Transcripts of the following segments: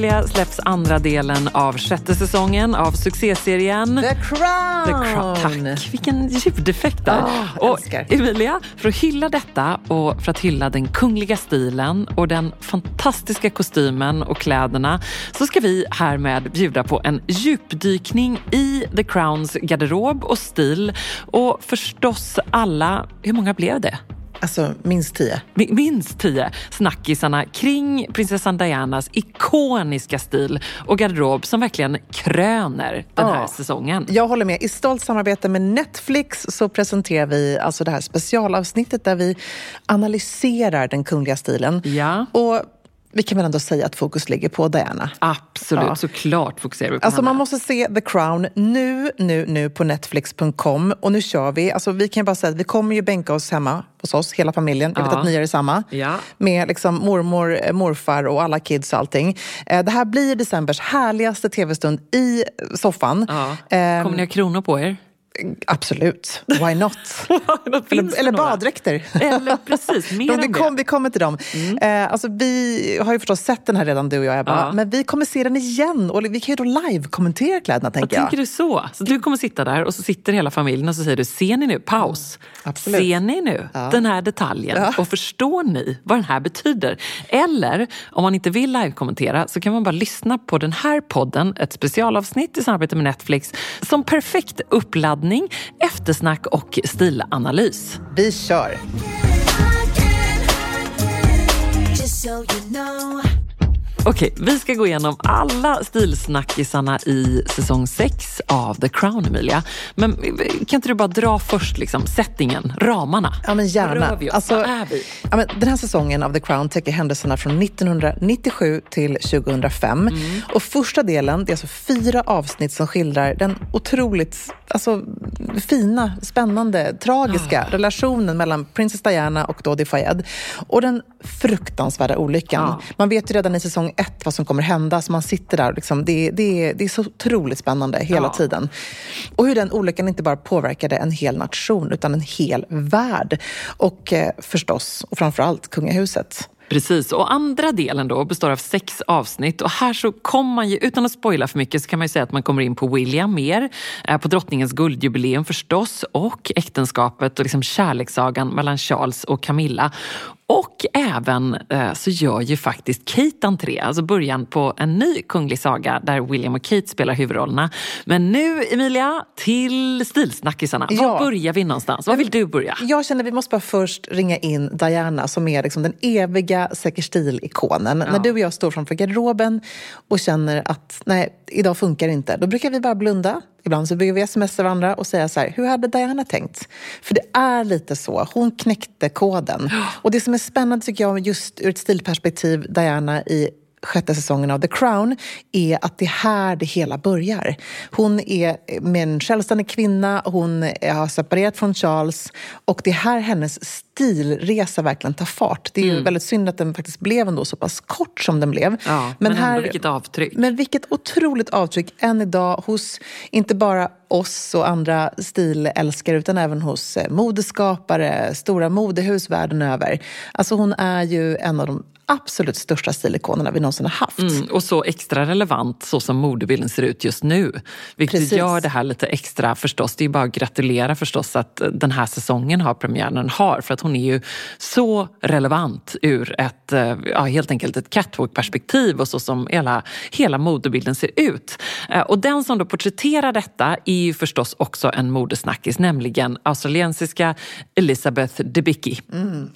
Emilia släpps andra delen av sjätte säsongen av succéserien The Crown! The Crown. Tack! Vilken ljudeffekt där. Oh, och älskar. Emilia, för att hylla detta och för att hylla den kungliga stilen och den fantastiska kostymen och kläderna så ska vi härmed bjuda på en djupdykning i The Crowns garderob och stil och förstås alla, hur många blev det? Alltså minst tio. Mi- Minst tio snackisarna kring prinsessan Dianas ikoniska stil och garderob som verkligen kröner den här Ja. säsongen. Jag håller med. I stolt samarbete med Netflix så presenterar vi alltså det här specialavsnittet där vi analyserar den kungliga stilen. Ja. Och vi kan väl ändå säga att fokus ligger på Diana. Absolut, Ja. såklart fokuserar vi på Alltså henne. man måste se The Crown nu, nu, nu på netflix.com och nu kör vi. Alltså vi kan bara säga att vi kommer ju bänka oss hemma hos oss, hela familjen. Jag vet Ja. att ni gör detsamma. Ja. Med liksom mormor, eh, morfar och alla kids och allting. Eh, Det här blir decembers härligaste tv-stund i soffan. Ja. Ehm, Kommer ni ha kronor på er? Absolut, why not? Eller eller baddräkter. Eller precis, mer De, vi, kom, vi kommer till dem. Eh, alltså, vi har ju förstås sett den här redan, du och jag, Ebba. Ja. Men vi kommer se den igen. Och vi kan ju då live-kommentera kläderna, Jag tänker jag. tänker du så? Så du kommer sitta där och så sitter hela familjen och så säger du, ser ni nu, paus. absolut. Ser ni nu den här detaljen och förstår ni vad den här betyder? Eller om man inte vill live-kommentera så kan man bara lyssna på den här podden, ett specialavsnitt i samarbete med Netflix, som perfekt uppladdning, eftersnack och stilanalys. Vi kör! Okej, vi ska gå igenom alla stilsnackisarna i säsong 6 av The Crown, Emilia. Men kan inte du bara dra först liksom, settingen, ramarna? Ja, men gärna. vi oss? Alltså, är vi? Ja, men den här säsongen av The Crown täcker händelserna från 1997 till 2005. Mm. Och första delen, det är alltså fyra avsnitt som skildrar den otroligt alltså, fina, spännande, tragiska Ah. relationen mellan Princess Diana och Dodi Fayed. Och den fruktansvärda olyckan. Ja. Man vet ju redan i säsong ett vad som kommer hända, så man sitter där. och Liksom, det, det, är, det är så otroligt spännande hela Ja. tiden. Och hur den olyckan inte bara påverkade en hel nation, utan en hel värld. Och eh, förstås, och framförallt, kungahuset. Precis, och andra delen då består av sex avsnitt och här så kommer man ju, utan att spoila för mycket, så kan man ju säga att man kommer in på William mer, eh, på drottningens guldjubileum förstås och äktenskapet och liksom kärlekssagan mellan Charles och Camilla. Och även eh, så gör ju faktiskt Kate entré, alltså början på en ny kunglig saga där William och Kate spelar huvudrollerna. Men nu Emilia, till stilsnackisarna. Ja. Var börjar vi någonstans? Var vill du börja? Jag känner att vi måste bara först ringa in Diana som är liksom den eviga säker stil-ikonen. När du och jag står framför garderoben och känner att nej, idag funkar det inte. Då brukar vi bara blunda. Ibland så brukar vi smsa varandra och säga så här, hur hade Diana tänkt? För det är lite så, hon knäckte koden. Och det som är spännande tycker jag just ur ett stilperspektiv, Diana i sjätte säsongen av The Crown är att det är här det hela börjar. Hon är med en självständig kvinna, hon har separerat från Charles och det är här hennes stilresa verkligen tar fart. Det är ju väldigt synd att den faktiskt blev ändå så pass kort som den blev. Mm. Ja, men ändå vilket avtryck. Men vilket otroligt avtryck än idag hos inte bara oss och andra stilälskare utan även hos eh, modeskapare, stora modehus världen över. Alltså hon är ju en av de absolut största stilikonerna vi någonsin har haft. Mm, och så extra relevant så som modebilden ser ut just nu. Vilket Precis. gör det här lite extra förstås. Det är bara att gratulera förstås att den här säsongen har premiären har. För att hon är ju så relevant ur ett, eh, ja, helt enkelt ett catwalk-perspektiv och så som hela, hela modebilden ser ut. Eh, Och den som då porträtterar detta är ju förstås också en modesnackis, nämligen australiensiska Elizabeth Debicki.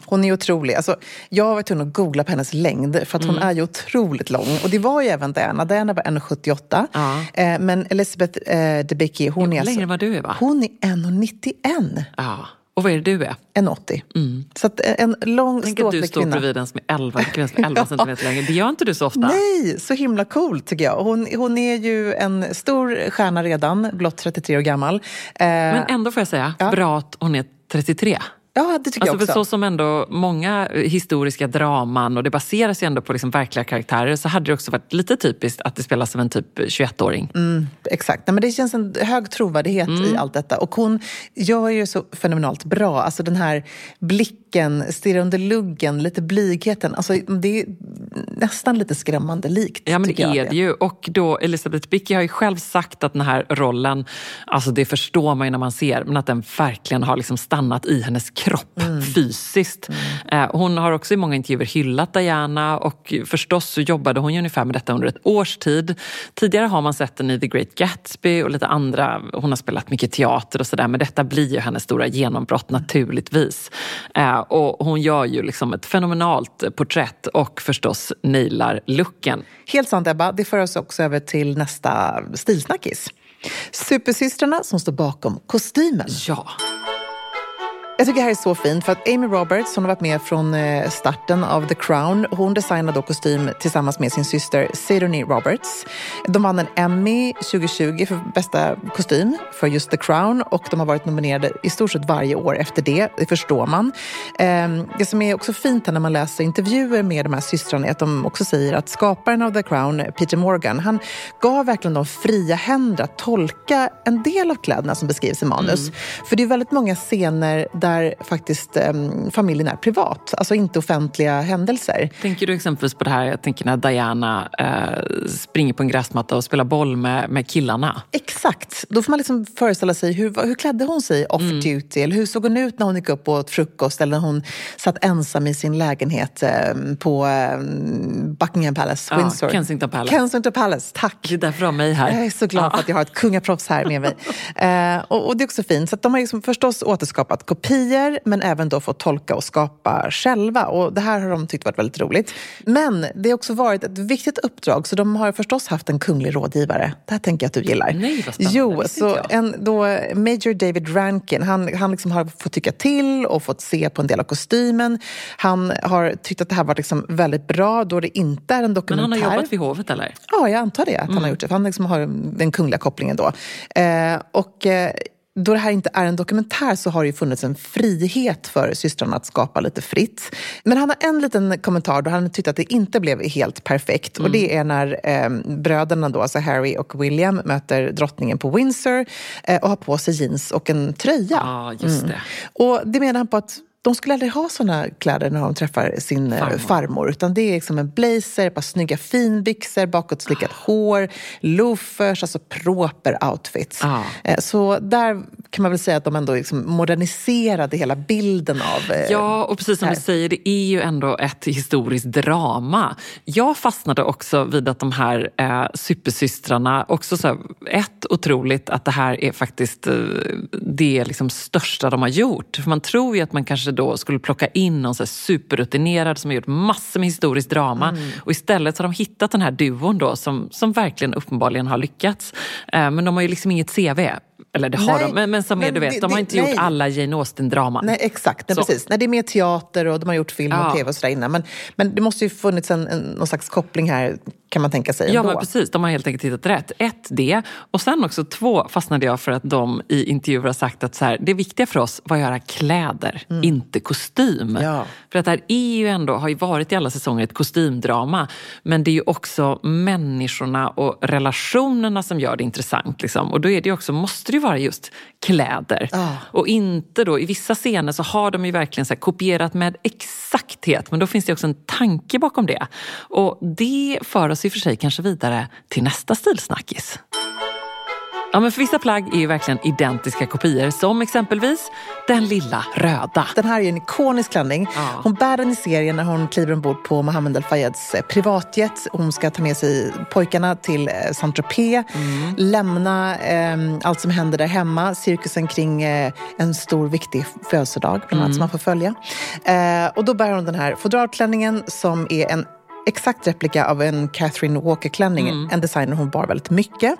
Hon är otrolig. Alltså, jag var tvungen att googla på hennes längd för att hon Mm. är ju otroligt lång. Och det var ju även Diana. Diana var 1,78. Ja. Eh, men Elisabeth eh, Debicki, hon är Hur alltså, längre var du Eva? Hon är 1,91. Ja. Och vad är det du är? 1,80. Så att eh, en lång, Tänk att du ståtlig står kvinna. bredvid en som är 11, kvinna som är 11 centimeter längre. Det gör inte du så ofta. Nej, så himla cool tycker jag. Hon, hon är ju en stor stjärna redan, blott 33 år gammal. Eh, Men ändå får jag säga, Ja. bra att hon är 33. Ja, det tycker Alltså jag för också. så som ändå många historiska draman och det baseras ju ändå på liksom verkliga karaktärer så hade det också varit lite typiskt att det spelas av en typ 21-åring. Exakt. Nej, men det känns en hög trovärdighet Mm. i allt detta. Och hon gör ju så fenomenalt bra. Alltså den här blicken stirra under luggen, lite blygheten. Alltså, det är nästan lite skrämmande likt. Ja, men det är det ju. Och då, Elisabeth Bicki har ju själv sagt att den här rollen, alltså det förstår man ju när man ser, men att den verkligen har liksom stannat i hennes kropp fysiskt. Eh, hon har också i många intervjuer hyllat Diana och förstås så jobbade hon ju ungefär med detta under ett års tid. Tidigare har man sett den i The Great Gatsby och lite andra, hon har spelat mycket teater och sådär, men detta blir ju hennes stora genombrott naturligtvis. Eh, och hon gör ju liksom ett fenomenalt porträtt och förstås nailar looken. Helt sant Ebba, det för oss också över till nästa stilsnackis. Supersystrarna som står bakom kostymen. Ja. Jag tycker det här är så fint för att Amy Roberts, hon har varit med från eh, starten av The Crown. Hon designade då kostym tillsammans med sin syster Sidonie Roberts. De vann en Emmy 2020 för bästa kostym för just The Crown och de har varit nominerade i stort sett varje år efter det. Det förstår man. Ehm, Det som är också fint när man läser intervjuer med de här systrarna är att de också säger att skaparen av The Crown, Peter Morgan, han gav verkligen de fria händer att tolka en del av kläderna som beskrivs i manus. För det är väldigt många scener där faktiskt em, familjen är privat, alltså inte offentliga händelser. Tänker du exempelvis på det här, jag tänker när Diana eh, springer på en gräsmatta och spelar boll med, med killarna. Exakt. Då får man liksom föreställa sig hur, hur klädde hon sig off duty? Eller hur såg hon ut när hon gick upp och åt frukost? Eller när hon satt ensam i sin lägenhet eh, på eh, Buckingham Palace, Ja, Windsor. Kensington Palace. Kensington Palace, tack. Det är därför du har mig här. Jag är så glad för att jag har ett kungaproffs här med mig. Eh, och, och det är också fint. Så de har liksom förstås återskapat kopior men även då fått tolka och skapa själva. Och det här har de tyckt varit väldigt roligt. Men det har också varit ett viktigt uppdrag så de har förstås haft en kunglig rådgivare. Det här tänker jag att du gillar. Nej, vad spännande. Jo, så en, då Major David Rankin, han, han liksom har fått tycka till och fått se på en del av kostymen. Han har tyckt att det här var liksom väldigt bra då det inte är en Men dokumentär. han har jobbat vid hovet eller? Ja, jag antar det. Att han har gjort det. Han liksom har den kungliga kopplingen då. Eh, och eh, då det här inte är en dokumentär så har det ju funnits en frihet för systrarna att skapa lite fritt. Men han har en liten kommentar då han tyckte att det inte blev helt perfekt. Och det är när eh, bröderna då, alltså Harry och William möter drottningen på Windsor eh, och har på sig jeans och en tröja. Ja, just det. Och det menar han på att de skulle aldrig ha såna kläder när de träffar sin farmor. Farmor. farmor. Utan det är liksom en blazer, ett par snygga finbyxor, bakåtslickat hår, loafers, alltså proper outfits. Ah. Eh, Så där kan man väl säga att de ändå liksom moderniserade hela bilden av... eh, Ja, och precis som här. du säger, det är ju ändå ett historiskt drama. Jag fastnade också vid att de här eh, supersystrarna, också så här, ett otroligt att det här är faktiskt eh, det liksom största de har gjort. För man tror ju att man kanske då skulle plocka in någon så här superrutinerad som har gjort massor med historiskt drama. Mm. Och istället har de hittat den här duon då som, som verkligen uppenbarligen har lyckats. Eh, men de har ju liksom inget CV. Eller det har Nej, de, men, men som är, men du vet, det- de har det- inte nej. gjort alla Jane Austen-draman. Nej, exakt. Nej, Så. precis. Nej, det är mer teater och de har gjort film Ja. och tv och sådär innan. Men, men det måste ju funnits en, en, någon slags koppling här, kan man tänka sig. Ja, ändå. men precis. De har helt enkelt hittat rätt. Ett, det. Och sen också två fastnade jag för att de i intervjuer har sagt att så här, det viktiga för oss var att göra kläder, inte kostym. Mm. Ja. För att det här är ju ändå, har ju varit i alla säsonger ett kostymdrama. Men det är ju också människorna och relationerna som gör det intressant. Liksom. Och då är det ju också, måste det ju vara just kläder. Ja. Och inte då, i vissa scener så har de ju verkligen så kopierat med exakthet. Men då finns det också en tanke bakom det. Och det för oss i och för sig kanske vidare till nästa stilsnackis. Ja, men för vissa plagg är ju verkligen identiska kopior. Som exempelvis den lilla röda. Den här är en ikonisk klänning. Ja. Hon bär den i serien när hon kliver ombord på Mohammed El-Fayeds eh, privatjet. Hon ska ta med sig pojkarna till eh, Saint-Tropez. Lämna eh, allt som händer där hemma. Cirkusen kring eh, en stor viktig födelsedag bland annat som man får följa. Eh, och då bär hon den här fodralklänningen som är en exakt replika av en Catherine Walker-klänning. En designer hon bar väldigt mycket.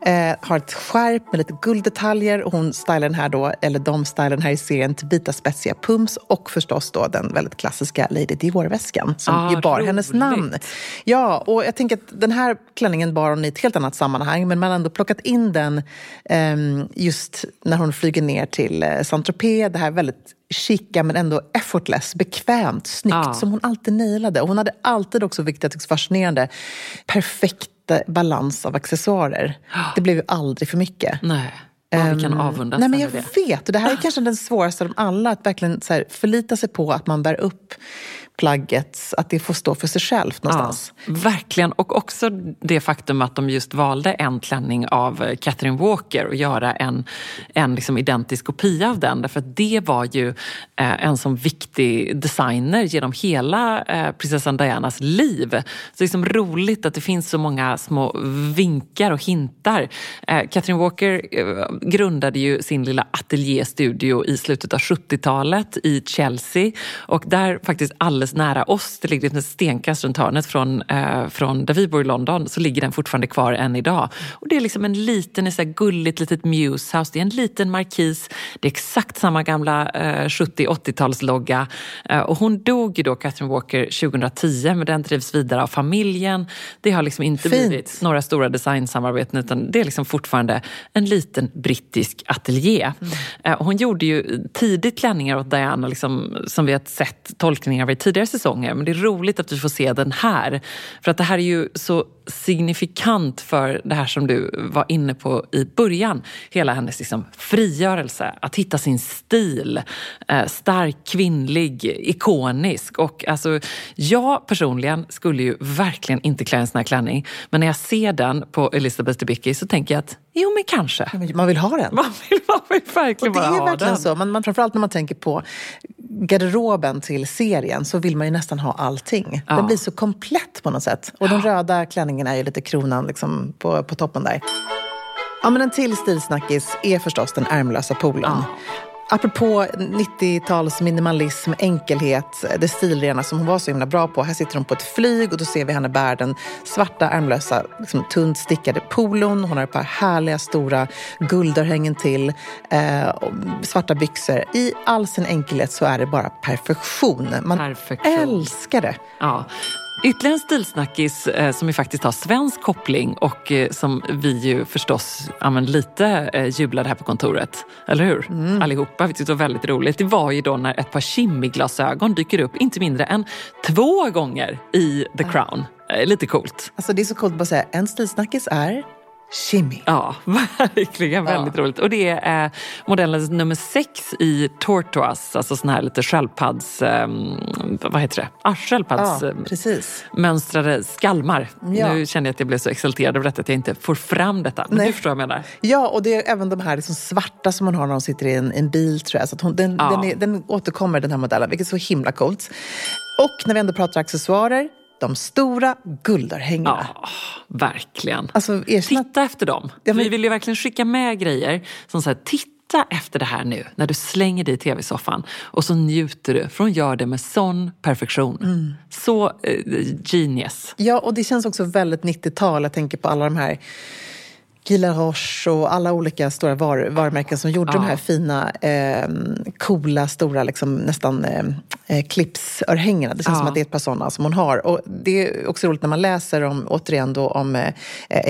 Eh, har ett skärp med lite gulddetaljer. Och hon stylar den här då, eller de stylar den här i serien till vita spetsiga pumps och förstås då den väldigt klassiska Lady Dior-väskan som Ah, ju bar hennes roligt. namn. Ja, och jag tänker att den här klänningen bar hon i ett helt annat sammanhang men man har ändå plockat in den ehm, just när hon flyger ner till eh, Saint-Tropez. Det här väldigt chica men ändå effortless, bekvämt, snyggt Ja. som hon alltid nailade. Och hon hade alltid också, vilket jag tycker är fascinerande, perfekt balans av accessoarer. Det blev ju aldrig för mycket. Nej. vad vi kan Ehm, avundas Nej, men jag det. vet, och det här är kanske den svåraste av alla, att verkligen så här, förlita sig på att man bär upp plagget, att det får stå för sig självt någonstans. Ja, verkligen. Och också det faktum att de just valde en klänning av eh, Catherine Walker och göra en, en liksom identisk kopia av den. Därför att det var ju eh, en sån viktig designer genom hela eh, prinsessan Dianas liv. Så det är liksom roligt att det finns så många små vinkar och hintar. Eh, Catherine Walker eh, grundade ju sin lilla ateljéstudio i slutet av 70-talet i Chelsea. Och där faktiskt alldeles nära oss, det ligger ett stenkast runt hörnet från, eh, från där vi bor i London, så ligger den fortfarande kvar än idag. Och det är liksom en liten, så här gulligt litet Muse-house. Det är en liten markis. Det är exakt samma gamla eh, 70-80-talslogga. Eh, och hon dog ju då, Catherine Walker, 2010, men den drivs vidare av familjen. Det har liksom inte Fint. blivit några stora designsamarbeten utan det är liksom fortfarande en liten brittisk ateljé. Eh, Hon gjorde ju tidigt klänningar åt Diana liksom, som vi har sett tolkningar av i tidigare säsonger. Men det är roligt att vi får se den här. För att det här är ju så signifikant för det här som du var inne på i början. Hela hennes liksom frigörelse, att hitta sin stil. Eh, stark, kvinnlig, ikonisk. Och alltså, jag personligen skulle ju verkligen inte klä en sån här klänning. Men när jag ser den på Elizabeth Debicki så tänker jag att jo men kanske. Ja, men Man vill ha den. Man vill, man vill verkligen Och det bara är ha verkligen den. så. Man, man, framförallt när man tänker på garderoben till serien så vill man ju nästan ha allting. Ja. Den blir så komplett på något sätt. Och den röda klänningen är ju lite kronan liksom på, på toppen där. Ja, men en till stilsnackis är förstås den ärmlösa polon. Ja. Apropå 90-tals minimalism, enkelhet, det stilrena som hon var så himla bra på. Här sitter hon på ett flyg och då ser vi henne bära den svarta ärmlösa, liksom, tunt stickade polon. Hon har ett par härliga stora guldörhängen till. Eh, svarta byxor. I all sin enkelhet så är det bara perfektion. Man Perfektion. älskar det. Ja. Ytterligare en stilsnackis eh, som ju faktiskt har svensk koppling och eh, som vi ju förstås ja, men lite eh, jublade här på kontoret. Eller hur? Mm. Allihopa. Vi tyckte det var väldigt roligt. Det var ju då när ett par Kimmy-glasögon dyker upp inte mindre än två gånger i The Crown. Eh, lite coolt. Alltså, det är så coolt att bara säga en stilsnackis är shimmy. Ja, verkligen väldigt roligt. Och det är eh, modellens nummer sex i Tortoise, alltså sån här lite sköldpadds... Eh, vad heter det? Ah, sköldpadds... Ja, eh, mönstrade skalmar. Ja. Nu känner jag att jag blev så exalterad över detta att jag inte får fram detta. Men Nej. du förstår vad jag menar. Ja, och det är även de här liksom svarta som hon har när hon sitter i en, en bil. Tror jag. Så hon, den, Ja. den, är, den återkommer, den här modellen, vilket är så himla coolt. Och när vi ändå pratar accessoarer, de stora guldörhängena. Ja, verkligen. Alltså, erkänn att Titta efter dem. Ja, men- Vi vill ju verkligen skicka med grejer som så här, titta efter det här nu när du slänger dig i tv-soffan och så njuter du, för hon gör det med sån perfektion. Mm. Så eh, genius. Ja, och det känns också väldigt 90-tal. Jag tänker på alla de här Guy Roche och alla olika stora var, varumärken som gjorde Ja. de här fina, eh, coola, stora, liksom, nästan eh, eh, clipsörhängena. Det känns Ja. som att det är ett par sådana som hon har. Och det är också roligt när man läser om, återigen då, om eh,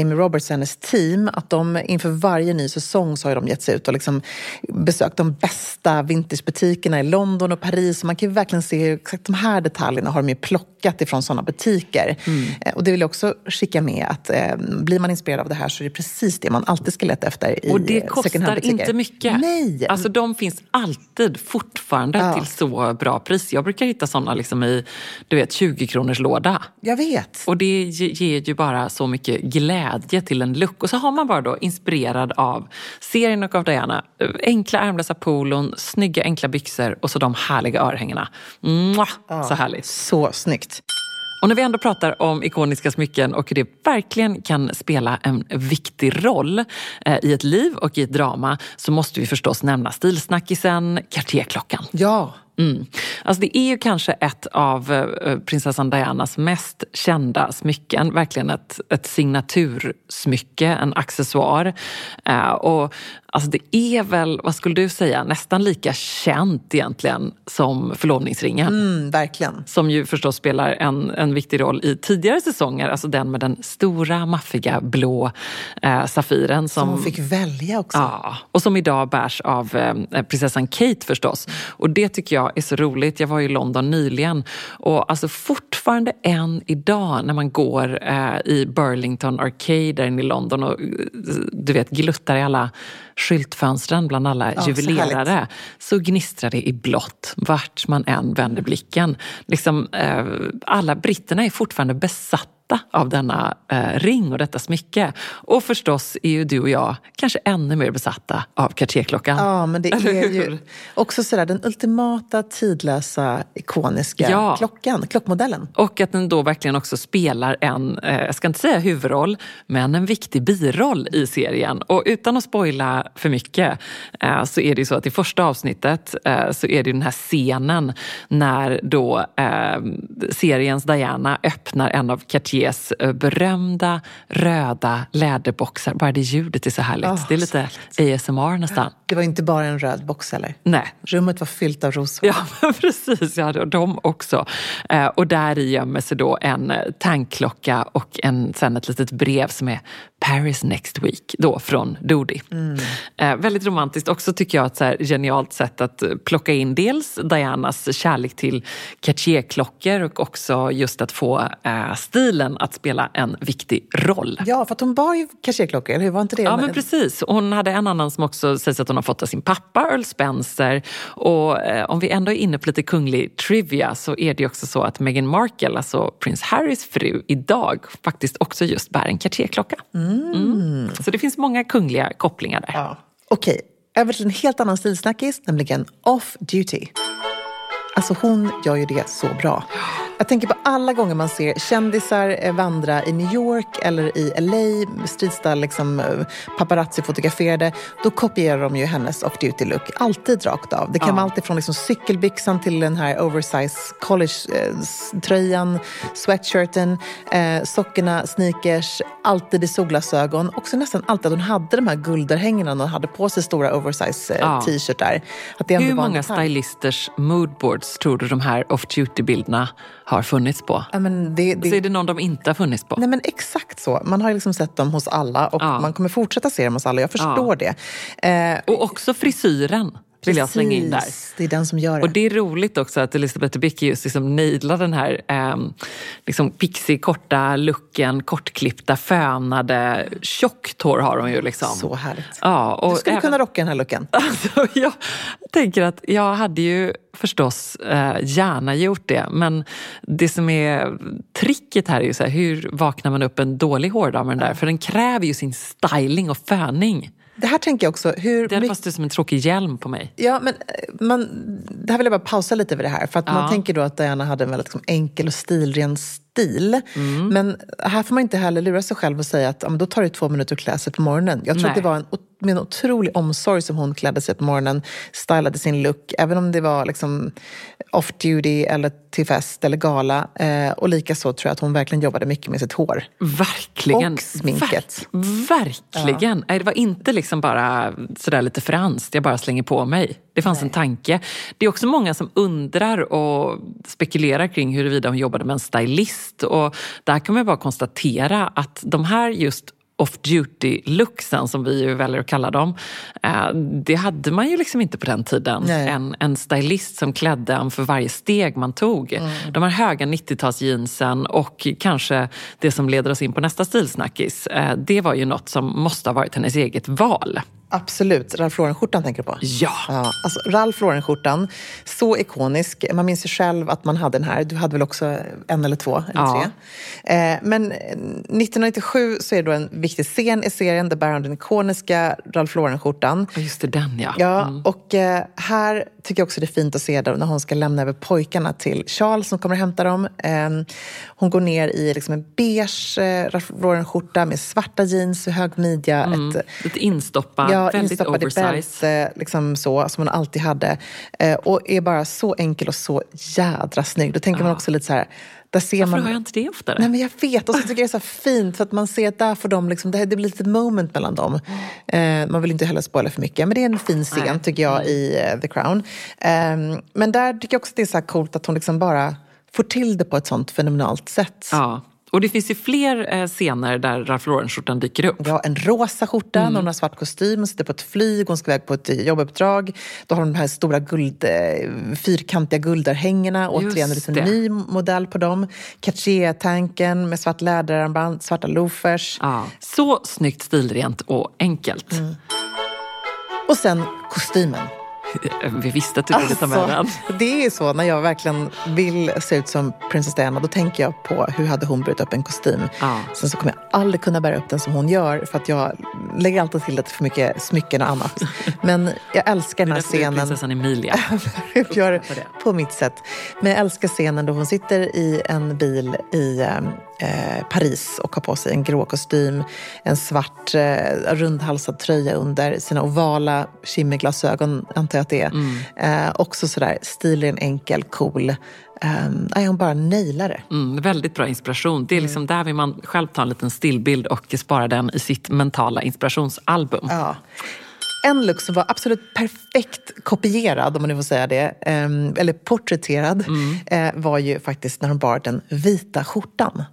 Amy Roberts och hennes team, att de inför varje ny säsong så har de gett sig ut och liksom besökt de bästa vintagebutikerna i London och Paris. Och man kan ju verkligen se hur exakt de här detaljerna har de ju plockat ifrån sådana butiker. Eh, Och det vill jag också skicka med att eh, blir man inspirerad av det här så är det precis det man alltid ska leta efter i Och det kostar inte mycket. Nej! Alltså de finns alltid fortfarande Ja. till så bra pris. Jag brukar hitta såna liksom i du vet, 20 kronors låda. jag vet. Och det ge- ger ju bara så mycket glädje till en look. Och så har man bara då inspirerad av serien och av Diana. Enkla ärmlösa polon, snygga enkla byxor och så de härliga örhängena. Mwah, Så härligt. Så snyggt. Och när vi ändå pratar om ikoniska smycken och hur det verkligen kan spela en viktig roll eh, i ett liv och i ett drama så måste vi förstås nämna stilsnackisen Cartierklockan. Ja. Mm. Alltså det är ju kanske ett av eh, prinsessan Dianas mest kända smycken. Verkligen ett, ett signatursmycke, en accessoar. Eh, och alltså det är väl, vad skulle du säga, nästan lika känt egentligen som förlovningsringen. Mm, verkligen. Som ju förstås spelar en, en viktig roll i tidigare säsonger. Alltså den med den stora, maffiga, blå eh, safiren. Som hon fick välja också. Ja, och som idag bärs av eh, prinsessan Kate förstås. Och det tycker jag jag är så roligt. Jag var i London nyligen och alltså fortfarande än idag när man går eh, i Burlington Arcade där inne i London och eh, du vet gluttar i alla skyltfönstren bland alla Ja, så juvelerare härligt. så gnistrar det i blått vart man än vänder blicken. Liksom, eh, alla britterna är fortfarande besatta av denna eh, ring och detta smycke. Och förstås är ju du och jag kanske ännu mer besatta av Cartierklockan. Ja, men det är ju också sådär den ultimata, tidlösa, ikoniska Ja. klockan, klockmodellen. Och att den då verkligen också spelar en, eh, jag ska inte säga huvudroll, men en viktig biroll i serien. Och utan att spoila för mycket eh, så är det ju så att i första avsnittet eh, så är det ju den här scenen när då eh, seriens Diana öppnar en av Cartiers eh, berömda röda läderboxar. Bara det ljudet är så härligt. Åh, det är lite ASMR nästan. Det var inte bara en röd box heller. Nej, Rummet var fyllt av rosor. Ja, men precis. Ja, och de också. Eh, och där i gömmer sig då en eh, tankklocka och en, sen ett litet brev som är Paris next week, då från Dodi. Eh, väldigt romantiskt. Också tycker jag ett så genialt sätt att plocka in dels Dianas kärlek till Cartier-klockor och också just att få eh, stilen att spela en viktig roll. Ja, för att hon bar ju Cartierklockor, eller hur? Var inte det? Ja, men precis. Hon hade en annan som också sägs att hon har fått av sin pappa, Earl Spencer. Och eh, om vi ändå är inne på lite kunglig trivia så är det ju också så att Meghan Markle, alltså prins Harrys fru, idag faktiskt också just bär en Cartierklocka. Mm. Så det finns många kungliga kopplingar där. Ja. Okej, över till en helt annan stilsnackis, nämligen off duty. Alltså hon gör ju det så bra. Jag tänker på alla gånger man ser kändisar eh, vandra i New York eller i LA, streetstyle, liksom, eh, paparazzi fotograferade. Då kopierar de ju hennes off-duty look, alltid rakt av. Det kan Ja. vara alltid från liksom cykelbyxan till den här oversize college-tröjan, sweatshirten, eh, sockorna, sneakers, alltid i solglasögon. Också nästan alltid att hon hade de här guldörhängena hon hade på sig stora oversize eh, Ja. t-shirtar. Hur många stylisters moodboards tror du de här off-duty-bilderna har funnits på? Ja, men det, det, Så är det någon de inte har funnits på? Nej men exakt så. Man har liksom sett dem hos alla och Ja. man kommer fortsätta se dem hos alla. Jag förstår det. Eh, Och också frisyren vill jag slänga in där. precis, Det är den som gör det. Och det är roligt också att Elisabeth Debicki just liksom naidlar den här um, liksom pixie, korta looken, kortklippta, fönade, tjockt hår har hon ju. Liksom. Så härligt. Ja, och du skulle även- kunna rocka den här looken. Alltså, jag tänker att jag hade ju förstås eh, gärna gjort det. Men det som är tricket här är ju så här, hur vaknar man upp en dålig hårdag med den där? För den kräver ju sin styling och föning. Det här tänker jag också. Hur Det hade fast som en tråkig hjälm på mig. Ja, men eh, man, det här vill jag bara pausa lite över det här. För att Ja. man tänker då att Diana hade en väldigt liksom, enkel och stilren stil. Mm. Men här får man inte heller lura sig själv och säga att ja, då tar det två minuter att klä sig på morgonen. Jag tror Nej. att det var en, med en otrolig omsorg som hon klädde sig på morgonen, stylade sin look, även om det var liksom off duty eller till fest eller gala. Eh, och likaså tror jag att hon verkligen jobbade mycket med sitt hår. Verkligen. Och sminket. Ver- verkligen. Nej, Det var inte liksom bara sådär lite franskt, jag bara slänger på mig. Det fanns en tanke. Det är också många som undrar och spekulerar kring huruvida hon jobbade med en stylist. Och där kan man bara konstatera att de här just off-duty-looksen, som vi ju väljer att kalla dem, eh, det hade man ju liksom inte på den tiden. Nej. En, en stylist som klädde en för varje steg man tog. De här höga 90-talsjeansen och kanske det som leder oss in på nästa stilsnackis, eh, det var ju något som måste ha varit hennes eget val. Absolut. Ralph Lauren-skjortan tänker du på? Ja. Ja, alltså Ralph Lauren-skjortan, så ikonisk. Man minns ju själv att man hade den här. Du hade väl också en eller två? Eller Ja. tre. Eh, men 1997 så är det då en viktig scen i serien där bär den ikoniska Ralph Lauren-skjortan. Just det, den ja. Ja, och eh, här tycker jag också det är fint att se då när hon ska lämna över pojkarna till Charles som kommer att hämta dem. Eh, hon går ner i liksom en beige eh, Ralph Lauren-skjorta med svarta jeans och hög midja. Ett, Lite instoppad, Ja, väldigt instoppad oversize. bälte, liksom så, som hon alltid hade. Eh, och är bara så enkel och så jädra snygg. Då tänker man också lite så här, där ser Varför man... har jag inte det oftare? Nej men jag vet, och så tycker jag det är så fint för att man ser att där får de liksom, det, det blir lite moment mellan dem. Eh, man vill inte heller spoila för mycket, men det är en fin scen Nej. tycker jag i eh, The Crown. Eh, men där tycker jag också att det är så här coolt att hon liksom bara får till det på ett sånt fenomenalt sätt. Ja. Och det finns ju fler eh, scener där Ralph Lauren-skjortan dyker upp. Ja, en rosa skjorta, mm. hon har svart kostym, hon sitter på ett flyg, hon ska iväg på ett jobbuppdrag. Då har hon de här stora guld, eh, fyrkantiga guldörhängena, återigen en ny modell på dem. Cartier-tanken med svart läderarmband, svarta loafers. Ja, så snyggt, stilrent och enkelt. Mm. Och sen kostymen. Vi visste att du ville ta med alltså, den. Det är så, när jag verkligen vill se ut som prinsessa Diana, då tänker jag på hur hade hon burit upp en kostym. Ja. Sen så kommer jag aldrig kunna bära upp den som hon gör, för att jag lägger alltid till lite för mycket smycken och annat. Men jag älskar den här scenen. Det är prinsessan Emilia. jag gör på mitt sätt. Men jag älskar scenen då hon sitter i en bil i eh, Paris och har på sig en grå kostym, en svart eh, rundhalsad tröja under, sina ovala skimmerglasögon antar jag att det är. Mm. Eh, också sådär stilig, enkel, cool. Um, hon bara nailar det. Mm, väldigt bra inspiration. Det är liksom mm. där vill man själv ta en liten stillbild och spara den i sitt mentala inspirationsalbum. Ja. En look som var absolut perfekt kopierad, om man nu får säga det, um, eller porträtterad, mm. uh, var ju faktiskt när hon bar den vita skjortan.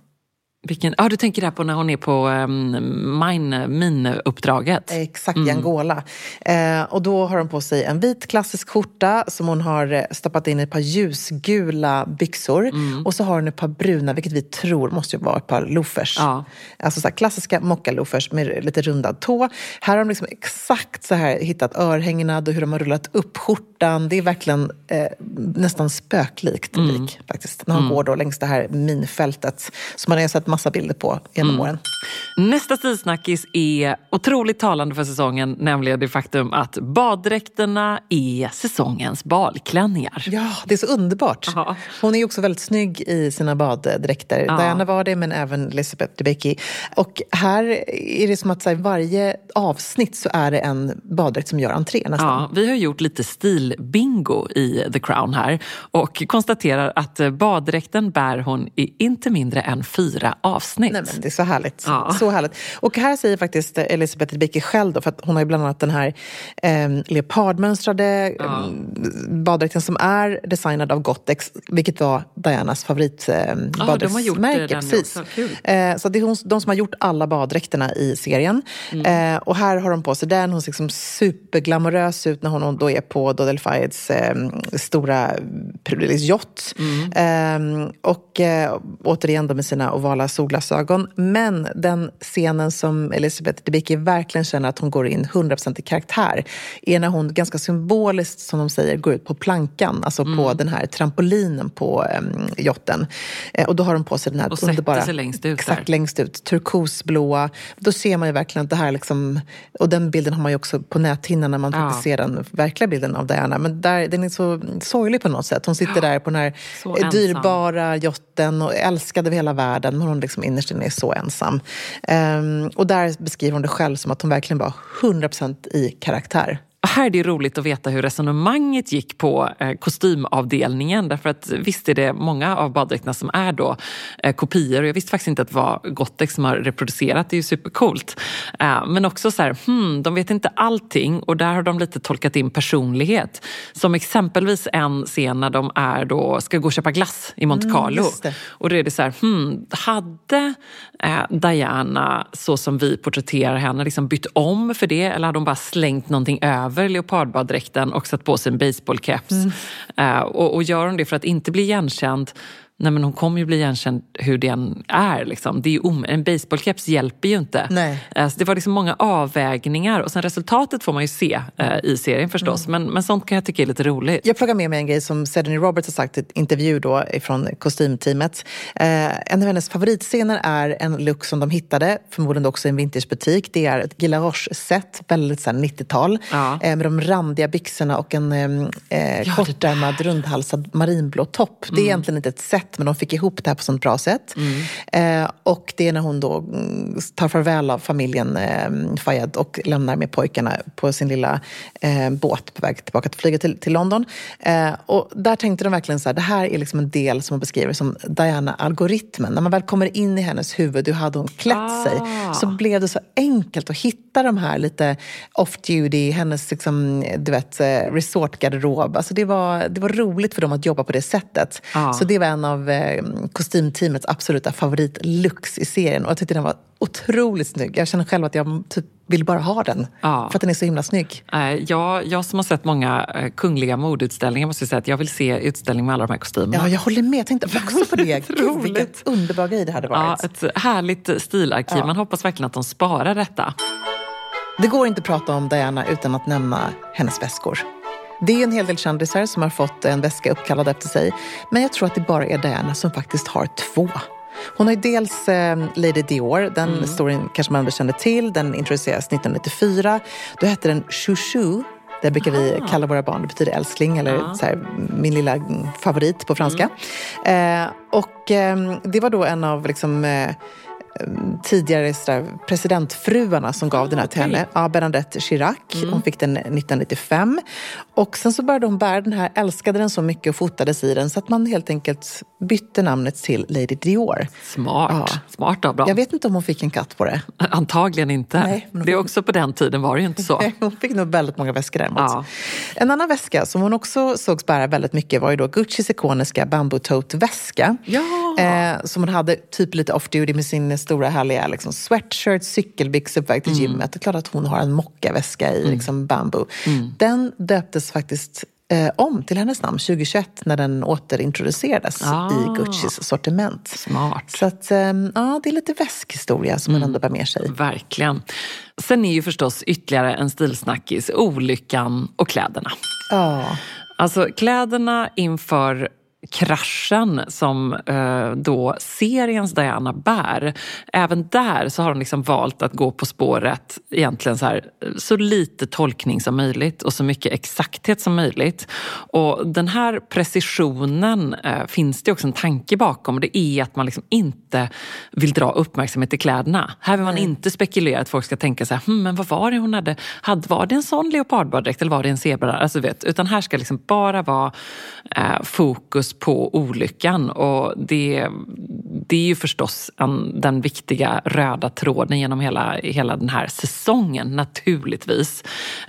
Vilken, ah, du tänker där på när hon är på um, mine, minuppdraget? Exakt, mm. i Angola. Eh, och då har hon på sig en vit klassisk skjorta som hon har eh, stoppat in i ett par ljusgula byxor. Mm. Och så har hon ett par bruna, vilket vi tror måste vara ett par loafers. Ja. Alltså så klassiska mocka-loafers med lite rundad tå. Här har de liksom exakt så här hittat örhängena och hur de har rullat upp skjortan. Det är verkligen eh, nästan spöklikt mm. lik faktiskt. När hon mm. går då längs det här minfältet som man har sett massa bilder på genom mm. åren. Nästa stilsnackis är otroligt talande för säsongen, nämligen det faktum att baddräkterna är säsongens balklänningar. Ja, det är så underbart. Aha. Hon är också väldigt snygg i sina baddräkter. Ja. Diana var det, men även Elizabeth Debicki. Och här är det som att i varje avsnitt så är det en baddräkt som gör entré nästan. Ja, vi har gjort lite stilbingo i The Crown här och konstaterar att baddräkten bär hon i inte mindre än fyra avsnitt. Nej, men det är så härligt. Ja. Så härligt. Och här säger faktiskt Elisabeth Debicki själv, då, för att hon har ju bland annat den här eh, leopardmönstrade ja. Ehm, baddräkten som är designad av Gottex, vilket var Dianas favoritbaddräktsmärke. Eh, precis. Eh, så det är hon, de som har gjort alla baddräkterna i serien. Mm. Eh, och här har hon på sig den. Hon ser liksom superglamorös ut när hon då är på Dodel Fayeds eh, stora yacht. Mm. Ehm, och eh, återigen då med sina ovala solglasögon. Men den scenen som Elisabeth Debicki verkligen känner att hon går in 100% i karaktär är när hon ganska symboliskt, som de säger, går ut på plankan, alltså mm. på den här trampolinen på um, jotten. Eh, och då har hon på sig den här och underbara... sig längst ut. Exakt, där. längst ut. Turkosblåa. Då ser man ju verkligen att det här liksom... Och den bilden har man ju också på näthinnan när man ja. faktiskt ser den verkliga bilden av Diana. Men där, den är så sorglig på något sätt. Hon sitter där på den här dyrbara jotten och älskad över hela världen. Men hon liksom innerst inne är så ensam. Um, och där beskriver hon det själv som att hon verkligen var 100% i karaktär. Här är det roligt att veta hur resonemanget gick på eh, kostymavdelningen. Därför att visst är det många av baddräkterna som är då eh, kopior. Och jag visste faktiskt inte att det var Gottex som har reproducerat. Det är ju supercoolt. Eh, men också så här, hmm, de vet inte allting och där har de lite tolkat in personlighet. Som exempelvis en scen när de är då, ska gå och köpa glass i Monte mm, Carlo. Mm, och då är det så här, hmm, hade Diana, så som vi porträtterar henne, liksom bytt om för det? Eller hade hon bara slängt någonting över över leopardbaddräkten och satt på sig en baseballkeps. Mm. Uh, och, och gör hon det för att inte bli igenkänd Nej, men hon kommer ju bli igenkänd hur den är. Liksom. Det är om, en baseballkeps hjälper ju inte. Nej. Eh, så det var liksom många avvägningar och sen resultatet får man ju se uh, i serien förstås. Mm. Men, men sånt kan jag tycka är lite roligt. Jag plockar med mig en grej som Sedney Roberts har sagt i ett intervju då från kostymteamet. Uh, en av hennes favoritscener är en look som de hittade, förmodligen också i en vintagebutik. Det är ett Gila Roche-set, väldigt 90-tal. Ja. Uh, med de randiga byxorna och en uh, ja, kortärmad rundhalsad marinblå topp. Det är mm. egentligen inte ett set sätt, men de fick ihop det här på ett bra sätt. Mm. Eh, och det är när hon då mm, tar farväl av familjen eh, Fayed och lämnar med pojkarna på sin lilla eh, båt på väg tillbaka till flyget till, till London. Eh, och där tänkte de verkligen så här, det här är liksom en del som hon beskriver som Diana-algoritmen. När man väl kommer in i hennes huvud, hur hade hon klätt ah. sig? Så blev det så enkelt att hitta de här lite off-duty, hennes liksom, du vet, eh, resortgarderob. Alltså det, var, det var roligt för dem att jobba på det sättet. Ja. Så det var en av eh, kostymteamets absoluta favoritlooks i serien. Och jag tyckte den var otroligt snygg. Jag känner själv att jag typ vill bara ha den. Ja. För att den är så himla snygg. Eh, Jag, jag som har sett många eh, kungliga modeutställningar måste säga att jag vill se utställning med alla de här kostymerna. Ja, jag håller med. Jag tänkte också på det. Gud, vilken underbar grej det hade Ja, varit. ett härligt stilarkiv. Ja. Man hoppas verkligen att de sparar detta. Det går inte att prata om Diana utan att nämna hennes väskor. Det är en hel del kändisar som har fått en väska uppkallad efter sig. Men jag tror att det bara är Diana som faktiskt har två. Hon har ju dels eh, Lady Dior, den storyn kanske man känner till. Den introducerades 1994. Då hette den Chouchou. Det brukar vi kalla våra barn. Det betyder älskling eller så här, min lilla mm, favorit på franska. Eh, och eh, det var då en av liksom, eh, tidigare så där, presidentfruarna som gav den här till henne. Ja, Bernadette Chirac. Hon fick den 1995. Och sen så började hon bära den här, älskade den så mycket och fotades i den så att man helt enkelt bytte namnet till Lady Dior. Smart. Ja. Smart av dem. Jag vet inte om hon fick en katt på det. Antagligen inte. Nej, men- det är också på den tiden var det ju inte så. Hon fick nog väldigt många väskor däremot. Ja. En annan väska som hon också sågs bära väldigt mycket var ju då Guccis ikoniska Bamboo Tote-väska. Ja. Eh, som hon hade typ lite off-duty med sin stora härliga liksom, sweatshirt, cykelbyxor på väg till gymmet. Det är klart att hon har en mockaväska i liksom, bamboo. Den döptes faktiskt eh, om till hennes namn 2021 när den återintroducerades Ah. i Guccis sortiment. Smart. Så att, eh, ja, det är lite väskhistoria som hon ändå bär med sig. Verkligen. Sen är ju förstås ytterligare en stilsnackis olyckan och kläderna. Ja. Alltså kläderna inför kraschen som eh, då seriens Diana bär. Även där så har hon liksom valt att gå på spåret egentligen så, här, så lite tolkning som möjligt och så mycket exakthet som möjligt. Och den här precisionen eh, finns det också en tanke bakom. Det är att man liksom inte vill dra uppmärksamhet till kläderna. Här vill man inte spekulera att folk ska tänka så här, hm, men vad var det hon hade? hade var det en sån leopardbaddräkt eller var det en zebra? Alltså, vet, utan här ska liksom bara vara eh, fokus på olyckan. Och det, det är ju förstås en, den viktiga röda tråden genom hela, hela den här säsongen naturligtvis.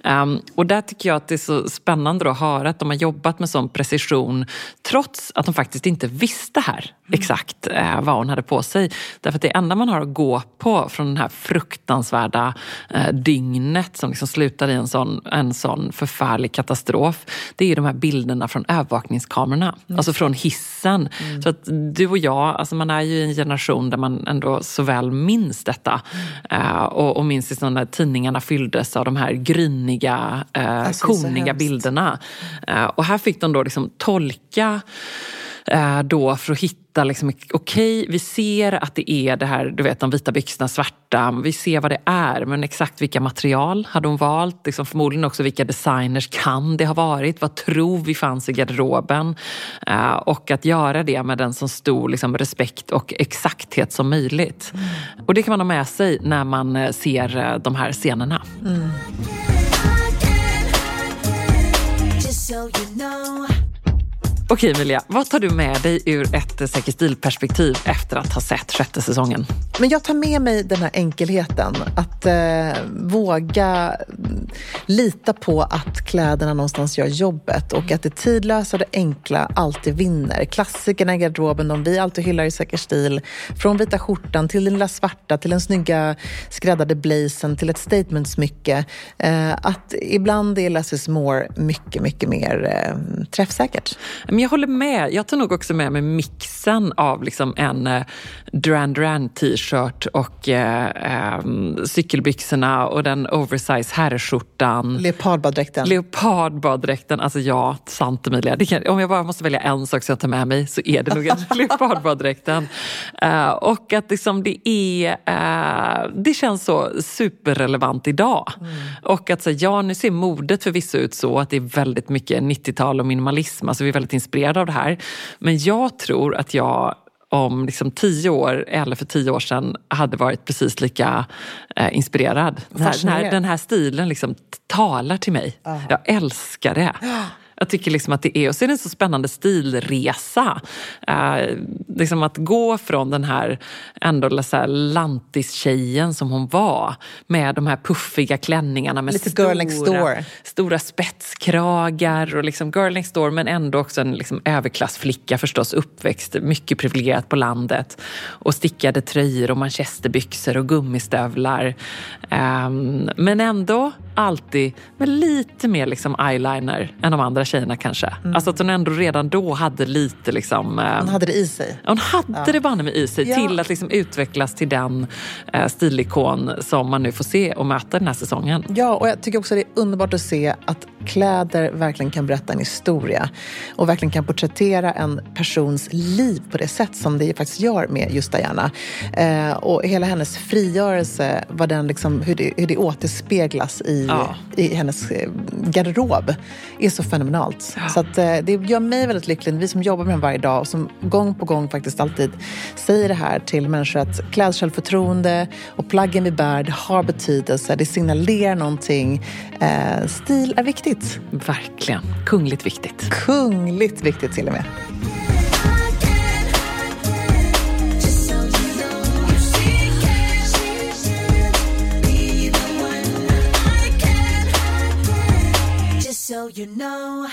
Ehm, och där tycker jag att det är så spännande att höra att de har jobbat med sån precision trots att de faktiskt inte visste här exakt eh, vad hon hade på sig. Därför att det enda man har att gå på från den här fruktansvärda eh, dygnet som liksom slutar i en sån, en sån förfärlig katastrof. Det är de här bilderna från övervakningskamerorna, alltså från hissen. Så att du och jag, alltså man är ju i en generation där man ändå så väl minns detta. Eh, och, och minns liksom när tidningarna fylldes av de här gryniga, eh, Alltså, koniga bilderna. Eh, och här fick de då liksom tolka då för att hitta, liksom, okej, vi ser att det är det här, du vet de vita byxorna svarta, vi ser vad det är, men exakt vilka material hade hon valt? Liksom, förmodligen också vilka designers kan det ha varit? Vad tror vi fanns i garderoben? Eh, och att göra det med en så stor liksom, respekt och exakthet som möjligt. Och det kan man ha med sig när man eh, ser eh, de här scenerna. Just so you know. Okej Emilia, vad tar du med dig ur ett eh, Säker stil-perspektiv efter att ha sett sjätte säsongen? Men jag tar med mig den här enkelheten. Att eh, våga mm, lita på att kläderna någonstans gör jobbet och att det tidlösa och det enkla alltid vinner. Klassikerna i garderoben, de vi alltid hyllar i säker stil. Från vita skjortan till den lilla svarta, till den snygga skräddade blazen, till ett statementsmycke. Eh, att ibland är less is more mycket, mycket mer eh, träffsäkert. Men jag håller med. Jag tar nog också med mig mixen av liksom en eh, Duran Duran t-shirt och eh, eh, cykelbyxorna och den oversize herrskjortan. Leopardbaddräkten. Leopardbaddräkten, alltså ja, sant Emilia. Kan, om jag bara måste välja en sak som jag tar med mig så är det nog en leopardbaddräkten. Eh, och att liksom det är, eh, det känns så superrelevant idag. Och att så, ja, nu ser modet förvisso ut så att det är väldigt mycket 90-tal och minimalism, alltså vi är väldigt inspirerade av det här. Men jag tror att jag om liksom tio år eller för tio år sedan hade varit precis lika eh, inspirerad. Den här, den, här, Fascinerad. den här stilen liksom talar till mig. Jag älskar det. Jag tycker liksom att det är, och så är det en så spännande stilresa. Eh, liksom att gå från den här ändå lantis-tjejen som hon var med de här puffiga klänningarna med Lite stora, girl next door. stora spetskragar och liksom girl next door men ändå också en liksom överklassflicka förstås, uppväxt mycket privilegierat på landet och stickade tröjor och manchesterbyxor och gummistövlar. Ehm, men ändå alltid med lite mer liksom eyeliner än de andra tjejerna kanske. Alltså att hon ändå redan då hade lite liksom... ehm, Hon hade det i sig. hon hade det banne mig i sig Ja. till att liksom utvecklas till den eh, stilikon som man nu får se och möta den här säsongen. Ja, och jag tycker också det är underbart att se att kläder verkligen kan berätta en historia och verkligen kan porträttera en persons liv på det sätt som det faktiskt gör med just Diana. Eh, och hela hennes frigörelse, vad den liksom, hur, det, hur det återspeglas i, Ja. i hennes eh, garderob, är så fenomenalt. Så att, eh, det gör mig väldigt lycklig, vi som jobbar med den varje dag och som gång på gång faktiskt alltid säger det här till människor att klädsjälvförtroende och plaggen vi bär, det har betydelse, det signalerar någonting. Eh, stil är viktigt. Verkligen. Kungligt viktigt. Kungligt viktigt till och med. So you know.